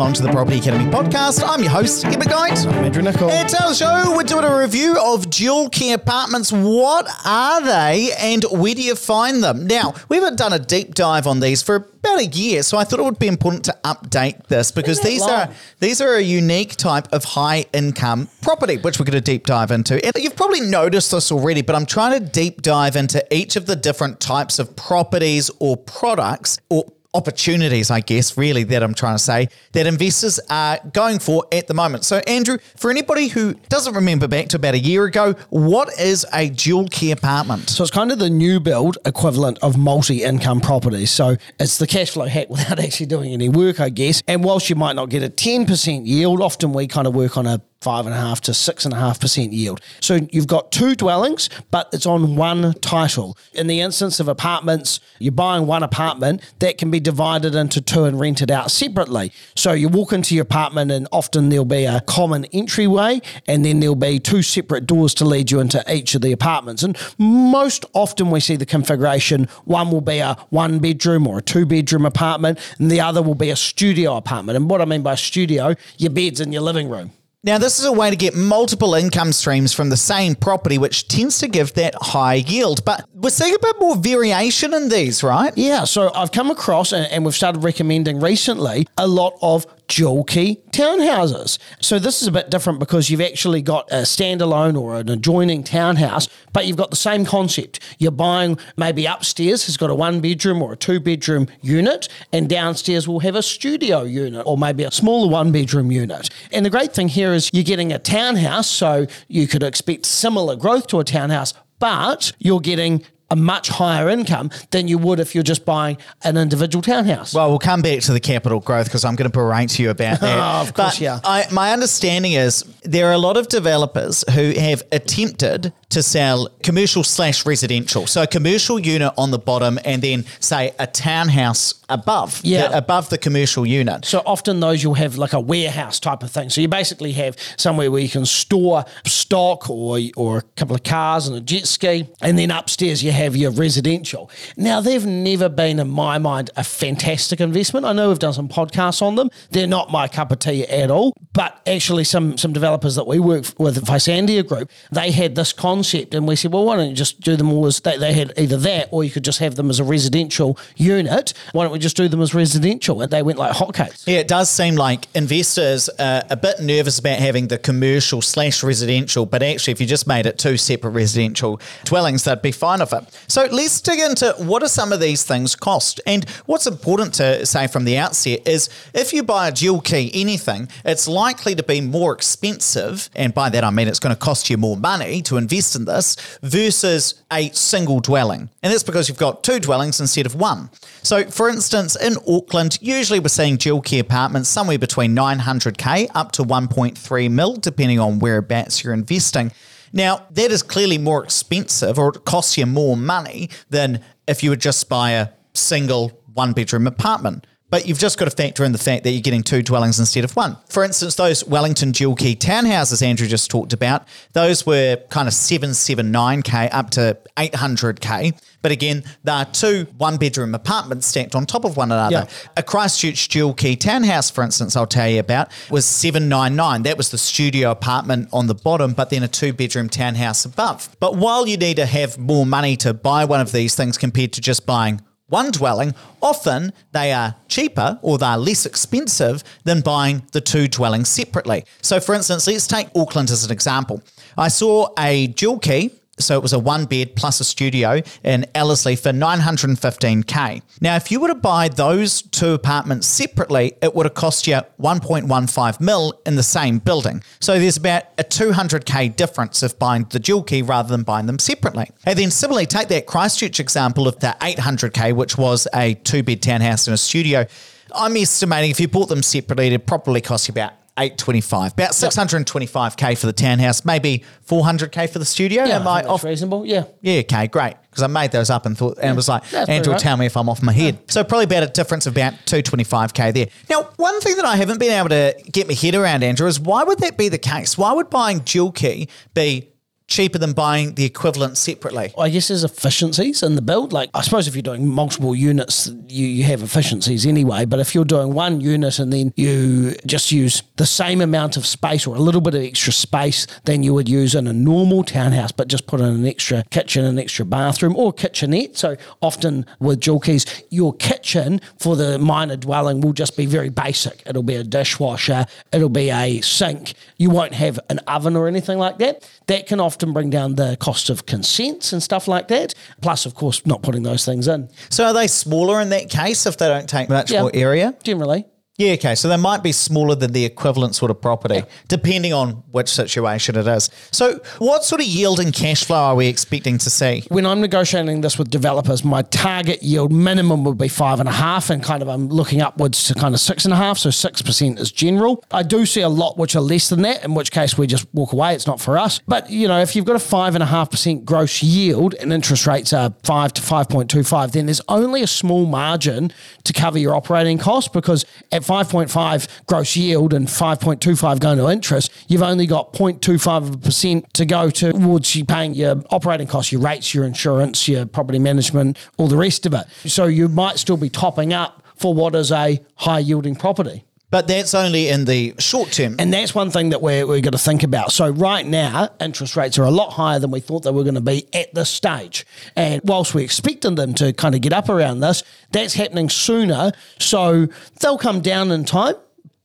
along to the Property Academy podcast. I'm your host, Ed McKnight. I'm Andrew Nicol. And today's show, we're doing a review of dual key apartments. What are they and where do you find them? Now, we haven't done a deep dive on these for about a year, so I thought it would be important to update this because these long? are these are a unique type of high income property, which we're going to deep dive into. And you've probably noticed this already, but I'm trying to deep dive into each of the different types of properties or products or opportunities, I guess, really, that I'm trying to say, that investors are going for at the moment. So, Andrew, for anybody who doesn't remember back to about a year ago, what is a dual key apartment? So it's kind of the new build equivalent of multi-income properties. So it's the cash flow hack without actually doing any work, I guess. And whilst you might not get a 10% yield, often we kind of work on a five and a half to six and a half percent yield. So you've got two dwellings, but it's on one title. In the instance of apartments, you're buying one apartment that can be divided into two and rented out separately. So you walk into your apartment and often there'll be a common entryway and then there'll be two separate doors to lead you into each of the apartments. And most often we see the configuration, one will be a one bedroom or a two bedroom apartment and the other will be a studio apartment. And what I mean by studio, your bed's in your living room. Now, this is a way to get multiple income streams from the same property, which tends to give that high yield. But we're seeing a bit more variation in these, right? Yeah, so I've come across and, we've started recommending recently a lot of dual key townhouses. So this is a bit different because you've actually got a standalone or an adjoining townhouse, but you've got the same concept. You're buying maybe upstairs has got a one bedroom or a two bedroom unit, and downstairs will have a studio unit or maybe a smaller one bedroom unit. And the great thing here is you're getting a townhouse, so you could expect similar growth to a townhouse, but you're getting a much higher income than you would if you're just buying an individual townhouse. Well, we'll come back to the capital growth because I'm going to berate you about that. Oh, of course, But yeah. I, my understanding is there are a lot of developers who have attempted to sell commercial slash residential. So a commercial unit on the bottom and then say a townhouse above, Yeah. the- above the commercial unit. So often those you'll have like a warehouse type of thing. So you basically have somewhere where you can store stock or or a couple of cars and a jet ski, and then upstairs you have your residential. Now they've never been, in my mind, a fantastic investment. I know we've done some podcasts on them. They're not my cup of tea at all. But actually, some some developers that we work with, Visandia Group, they had this concept, and we said, well, why don't you just do them all as they, they had either that or you could just have them as a residential unit. Why don't we just do them as residential? And they went like hotcakes. Yeah, it does seem like investors are a bit nervous about having the commercial slash residential, but actually, if you just made it two separate residential dwellings, they'd be fine with it. So let's dig into what do some of these things cost. And what's important to say from the outset is if you buy a dual key anything, it's likely to be more expensive. And by that, I mean it's going to cost you more money to invest in this versus a single dwelling. And that's because you've got two dwellings instead of one. So, for instance, in Auckland, usually we're seeing dual key apartments somewhere between 900k up to 1.3 mil, depending on whereabouts you're investing. Now, that is clearly more expensive or it costs you more money than if you would just buy a single one bedroom apartment. But you've just got to factor in the fact that you're getting two dwellings instead of one. For instance, those Wellington dual key townhouses Andrew just talked about, those were kind of 779k up to 800k. But again, there are two one bedroom apartments stacked on top of one another. Yeah. A Christchurch dual key townhouse, for instance, I'll tell you about, was 799. That was the studio apartment on the bottom, but then a two bedroom townhouse above. But while you need to have more money to buy one of these things compared to just buying one dwelling, often they are cheaper or they're less expensive than buying the two dwellings separately. So, for instance, let's take Auckland as an example. I saw a dual key. So it was a one bed plus a studio in Ellerslie for 915k. Now, if you were to buy those two apartments separately, it would have cost you 1.15 mil in the same building. So there's about a 200k difference of buying the dual key rather than buying them separately. And then similarly, take that Christchurch example of the 800k, which was a two bed townhouse and a studio. I'm estimating if you bought them separately, it'd probably cost you about 825, about 625k for the townhouse, maybe 400k for the studio. Yeah, Am I I that's off? reasonable. Yeah. Yeah, okay, great. Because I made those up and thought, and was like, That's pretty Andrew, right. tell me if I'm off my head. So probably about a difference of about 225k there. Now, one thing that I haven't been able to get my head around, Andrew, is why would that be the case? Why would buying dual key be cheaper than buying the equivalent separately? I guess there's efficiencies in the build. Like I suppose if you're doing multiple units, you, you have efficiencies anyway. But if you're doing one unit and then you just use the same amount of space or a little bit of extra space than you would use in a normal townhouse, but just put in an extra kitchen, an extra bathroom, or kitchenette. So often with dual keys, your kitchen for the minor dwelling will just be very basic. It'll be a dishwasher, it'll be a sink. You won't have an oven or anything like that. That can often bring down the cost of consents and stuff like that. Plus, of course, not putting those things in. So are they smaller in that case if they don't take much more area? Generally. Yeah, okay. So they might be smaller than the equivalent sort of property, yeah. depending on which situation it is. So, what sort of yield and cash flow are we expecting to see? When I'm negotiating this with developers, my target yield minimum would be five and a half, and kind of I'm looking upwards to kind of six and a half. So, six percent is general. I do see a lot which are less than that, in which case we just walk away. It's not for us. But, you know, if you've got a five and a half percent gross yield and interest rates are five to 5.25, then there's only a small margin to cover your operating costs because at 5.5 gross yield and 5.25 going to interest, you've only got 0.25% to go towards you paying your operating costs, your rates, your insurance, your property management, all the rest of it. So you might still be topping up for what is a high yielding property. But that's only in the short term. And that's one thing that we're, we're going to think about. So, right now, interest rates are a lot higher than we thought they were going to be at this stage. And whilst we're expecting them to kind of get up around this, that's happening sooner. So, they'll come down in time.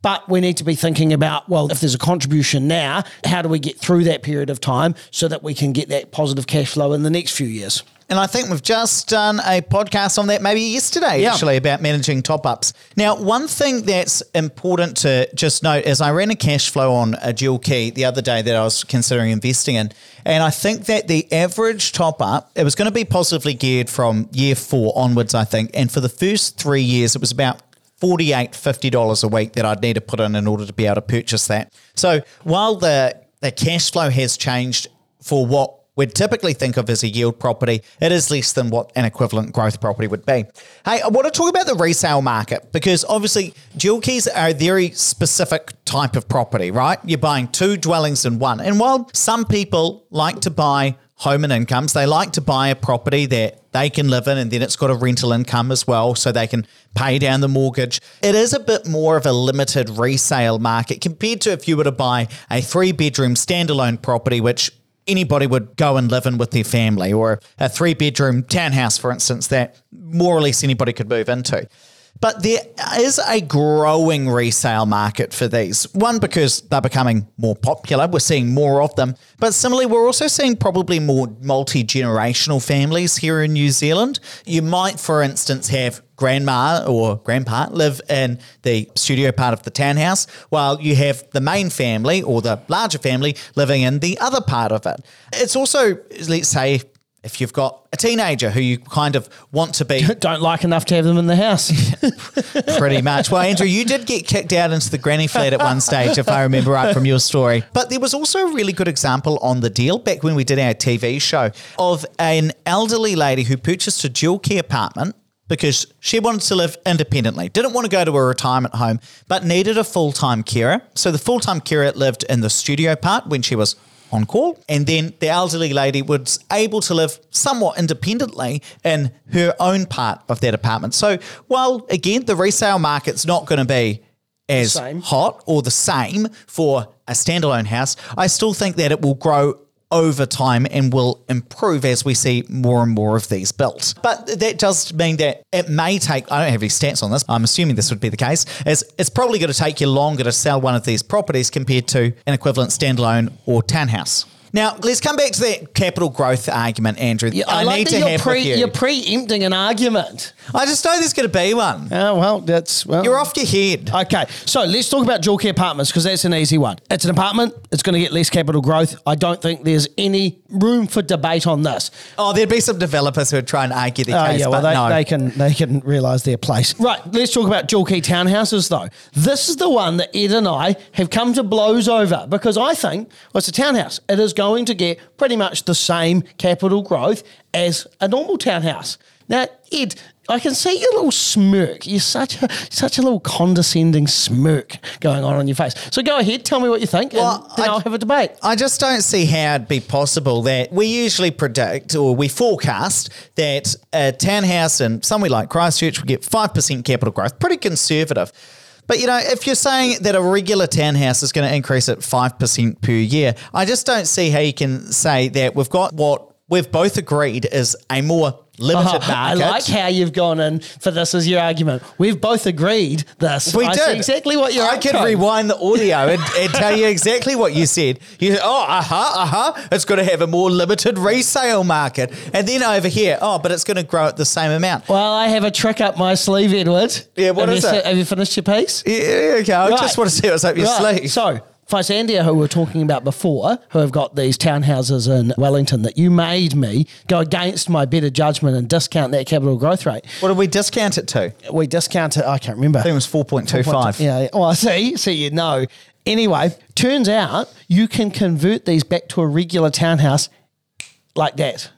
But we need to be thinking about, well, if there's a contribution now, how do we get through that period of time so that we can get that positive cash flow in the next few years? And I think we've just done a podcast on that maybe yesterday, yeah. actually, about managing top ups. Now, one thing that's important to just note is I ran a cash flow on a dual key the other day that I was considering investing in. And I think that the average top up, it was going to be positively geared from year four onwards, I think. And for the first three years, it was about $48, $50 a week that I'd need to put in in order to be able to purchase that. So while the, the cash flow has changed for what we'd typically think of as a yield property, it is less than what an equivalent growth property would be. Hey, I want to talk about the resale market because obviously dual keys are a very specific type of property, right? You're buying two dwellings in one. And while some people like to buy home and incomes, they like to buy a property that they can live in and then it's got a rental income as well so they can pay down the mortgage. It is a bit more of a limited resale market compared to if you were to buy a three bedroom standalone property, which anybody would go and live in with their family, or a three bedroom townhouse, for instance, that more or less anybody could move into. But there is a growing resale market for these. One, because they're becoming more popular, we're seeing more of them. But similarly, we're also seeing probably more multi generational families here in New Zealand. You might, for instance, have grandma or grandpa live in the studio part of the townhouse, while you have the main family or the larger family living in the other part of it. It's also, let's say, if you've got a teenager who you kind of want to be don't like enough to have them in the house. Pretty much. Well andrew you did get kicked out into the granny flat at one stage if i remember right from your story. But there was also a really good example on the deal back when we did our tv show of an elderly lady who purchased a dual key apartment because she wanted to live independently, didn't want to go to a retirement home, but needed a full time carer. So the full time carer lived in the studio part when she was on call. And then the elderly lady was able to live somewhat independently in her own part of that apartment. So while again, the resale market's not going to be as hot or the same for a standalone house, I still think that it will grow over time and will improve as we see more and more of these built. But that does mean that it may take, I don't have any stats on this, I'm assuming this would be the case, is it's probably going to take you longer to sell one of these properties compared to an equivalent standalone or townhouse. Now, let's come back to that capital growth argument, Andrew. Yeah, I, I like need to have pre, you. You're preempting an argument. I just know there's going to be one. Oh, well, that's... Well. You're off your head. Okay, so let's talk about dual key apartments because that's an easy one. It's an apartment. It's going to get less capital growth. I don't think there's any room for debate on this. Oh, there'd be some developers who would try and argue their oh, case, yeah, well, they, no. they can they can realise their place. Right, let's talk about dual key townhouses though. This is the one that Ed and I have come to blows over because I think, well, it's a townhouse. It is going going to get pretty much the same capital growth as a normal townhouse. Now, Ed, I can see your little smirk. You're such a such a little condescending smirk going on on your face. So go ahead, tell me what you think, Well, and then I- I'll have a debate. I just don't see how it'd be possible that we usually predict or we forecast that a townhouse in somewhere like Christchurch would get 5% capital growth, pretty conservative. But you know, if you're saying that a regular townhouse is going to increase at 5% per year, I just don't see how you can say that we've got what we've both agreed is a more limited I market. like how you've gone in for this as your argument. We've both agreed this. We I did exactly what you're. I could to. rewind the audio and, and tell you exactly what you said. You said, "Oh, uh huh, uh huh. It's going to have a more limited resale market." And then over here, oh, but it's going to grow at the same amount. Well, I have a trick up my sleeve, Edward. Yeah, what have is you, it? Have you finished your piece? Yeah, okay. I just want to see what's up your Right. sleeve. So, Fysandia, who we were talking about before, who have got these townhouses in Wellington, that you made me go against my better judgment and discount that capital growth rate. what did we discount it to? I We discounted, I can't remember. I think it was four point two five. Yeah. yeah. Well, see, see, you know. Anyway, turns out you can convert these back to a regular townhouse like that.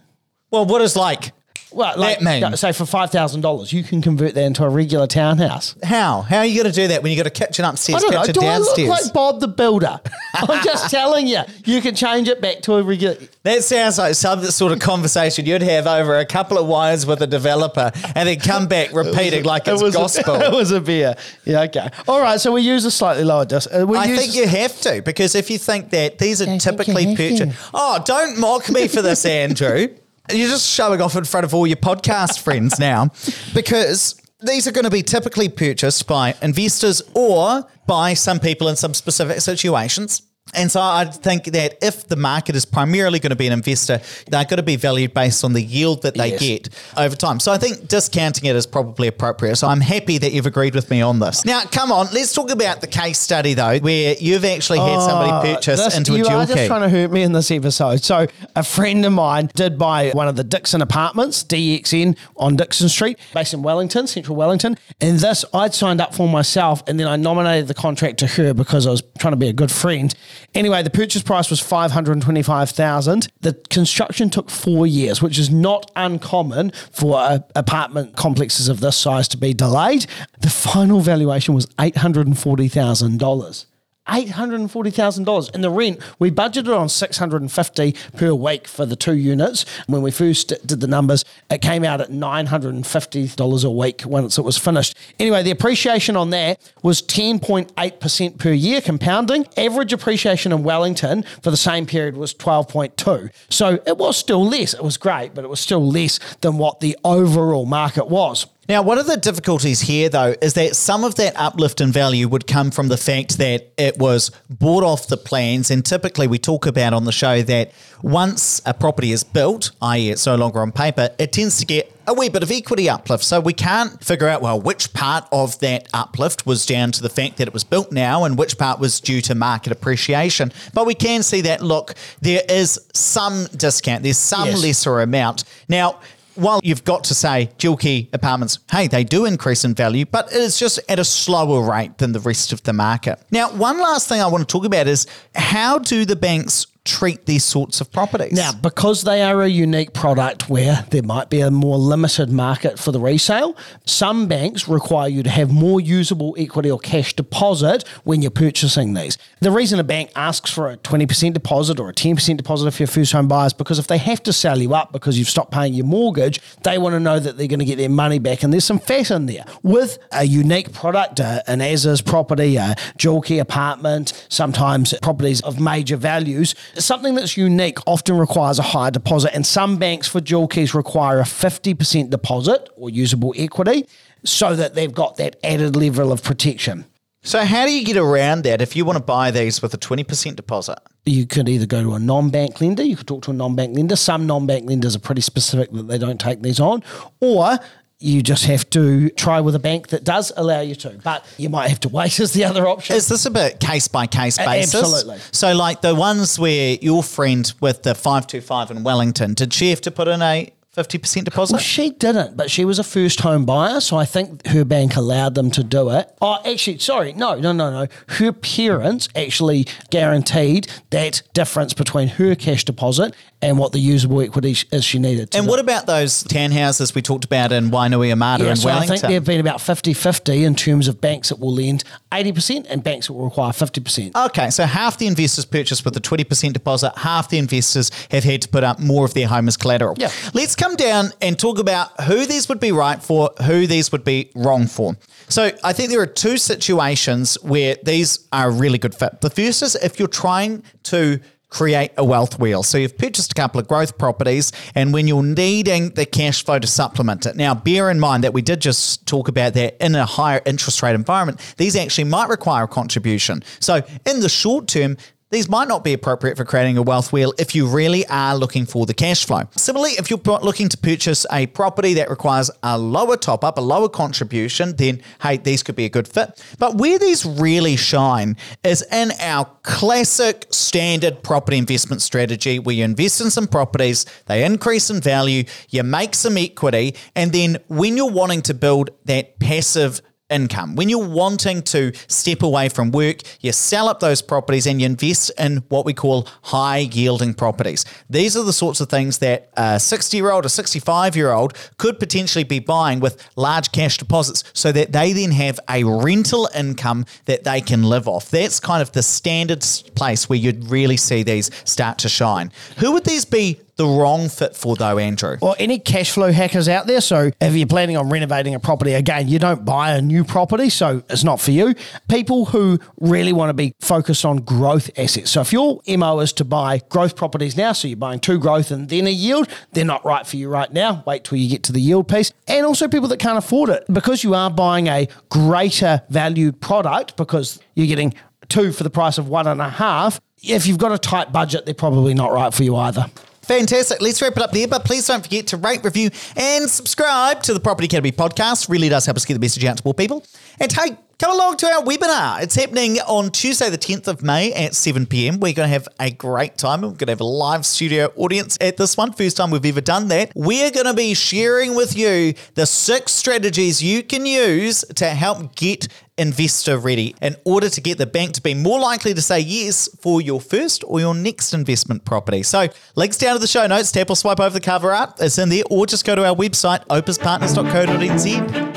Well, what is like? Well, like, That mean? so for five thousand dollars, you can convert that into a regular townhouse. How? How are you going to do that when you got a kitchen I upstairs, don't know. kitchen Do I downstairs? look like Bob the Builder? I'm just telling you, you can change it back to a regular. That sounds like some sort of conversation you'd have over a couple of wines with a developer and then come back repeating like it's it was gospel. A, it was a beer. Yeah. Okay. All right. So we use a slightly lower disc. Uh, we I use think you have to because if you think that these are I think you typically have to. purchased. Oh, don't mock me for this, Andrew. You're just showing off in front of all your podcast friends now because these are going to be typically purchased by investors or by some people in some specific situations. And so I think that if the market is primarily going to be an investor, they're going to be valued based on the yield that they Yes. get over time. So I think discounting it is probably appropriate. So I'm happy that you've agreed with me on this. Now, come on, let's talk about the case study though, where you've actually had somebody purchase Uh, This- into a you are just key. trying to hurt me in this episode. So a friend of mine did buy one of the Dixon apartments, DXN, on Dixon Street, based in Wellington, Central Wellington. And this I'd signed up for myself, and then I nominated the contract to her because I was trying to be a good friend. Anyway, the purchase price was 525,000. The construction took 4 years, which is not uncommon for uh, apartment complexes of this size to be delayed. The final valuation was $840,000. $840,000. And the rent, we budgeted on 650 per week for the two units. When we first did the numbers, it came out at $950 a week once it was finished. Anyway, the appreciation on that was 10.8% per year compounding. Average appreciation in Wellington for the same period was 12.2. So it was still less. It was great, but it was still less than what the overall market was. Now, one of the difficulties here, though, is that some of that uplift in value would come from the fact that it was bought off the plans. And typically, we talk about on the show that once a property is built, i.e., it's no longer on paper, it tends to get a wee bit of equity uplift. So we can't figure out, well, which part of that uplift was down to the fact that it was built now and which part was due to market appreciation. But we can see that, look, there is some discount, there's some Yes. lesser amount. Now, while you've got to say dual key apartments, hey, they do increase in value, but it is just at a slower rate than the rest of the market. Now, one last thing I want to talk about is how do the banks treat these sorts of properties? Now, because they are a unique product where there might be a more limited market for the resale, some banks require you to have more usable equity or cash deposit when you're purchasing these. The reason a bank asks for a 20% deposit or a 10% deposit if you're first home buyers, because if they have to sell you up because you've stopped paying your mortgage, they want to know that they're going to get their money back. And there's some fat in there. With a unique product, uh, an as is property, a dual key apartment, sometimes properties of major values, something that's unique often requires a higher deposit. And some banks for dual keys require a 50% deposit or usable equity so that they've got that added level of protection. So, how do you get around that if you want to buy these with a 20% deposit? You could either go to a non-bank lender, you could talk to a non-bank lender. Some non-bank lenders are pretty specific that they don't take these on, or you just have to try with a bank that does allow you to, but you might have to wait as the other option. Is this a bit case by case basis? absolutely. So, like the ones where your friend with the 525 in Wellington, did she have to put in a 50% deposit? Well, she didn't, but she was a first home buyer, so I think her bank allowed them to do it. Oh, actually, sorry, no, no, no, no. Her parents actually guaranteed that difference between her cash deposit and what the usable equity is she needed. to and do. what about those townhouses we talked about in Wainuiomata Yeah, and so I think there have been about 50-50 in terms of banks that will lend 80% and banks that will require 50%. Okay, so half the investors purchased with a 20% deposit, half the investors have had to put up more of their home as collateral. Yeah. Let's come down and talk about who these would be right for, who these would be wrong for. So I think there are two situations where these are a really good fit. The first is if you're trying to create a wealth wheel. So you've purchased a couple of growth properties and when you're needing the cash flow to supplement it. Now bear in mind that we did just talk about that in a higher interest rate environment, these actually might require a contribution. So in the short term, these might not be appropriate for creating a wealth wheel if you really are looking for the cash flow. Similarly, if you're looking to purchase a property that requires a lower top up, a lower contribution, then hey, these could be a good fit. But where these really shine is in our classic standard property investment strategy where you invest in some properties, they increase in value, you make some equity, and then when you're wanting to build that passive income. When you're wanting to step away from work, you sell up those properties and you invest in what we call high yielding properties. These are the sorts of things that a 60 year old or 65 year old could potentially be buying with large cash deposits so that they then have a rental income that they can live off. That's kind of the standard place where you'd really see these start to shine. Who would these be the wrong fit for though, Andrew? Or any cash flow hackers out there. So if you're planning on renovating a property, again, you don't buy a new property, so it's not for you. People who really want to be focused on growth assets. So if your MO is to buy growth properties now, so you're buying two growth and then a yield, they're not right for you right now. Wait till you get to the yield piece. And also people that can't afford it because you are buying a greater valued product because you're getting two for the price of one and a half. If you've got a tight budget, they're probably not right for you either. Fantastic. Let's wrap it up there, but please don't forget to rate, review, and subscribe to the Property Academy podcast. Really does help us get the message out to more people. And hey, come along to our webinar. It's happening on Tuesday, the 10th of May at 7 p.m. We're going to have a great time. We're going to have a live studio audience at this one. First time we've ever done that. We're going to be sharing with you the six strategies you can use to help get investor ready in order to get the bank to be more likely to say yes for your first or your next investment property. So, links down to the show notes, tap or swipe over the cover art, it's in there, or just go to our website, opespartners.co.nz.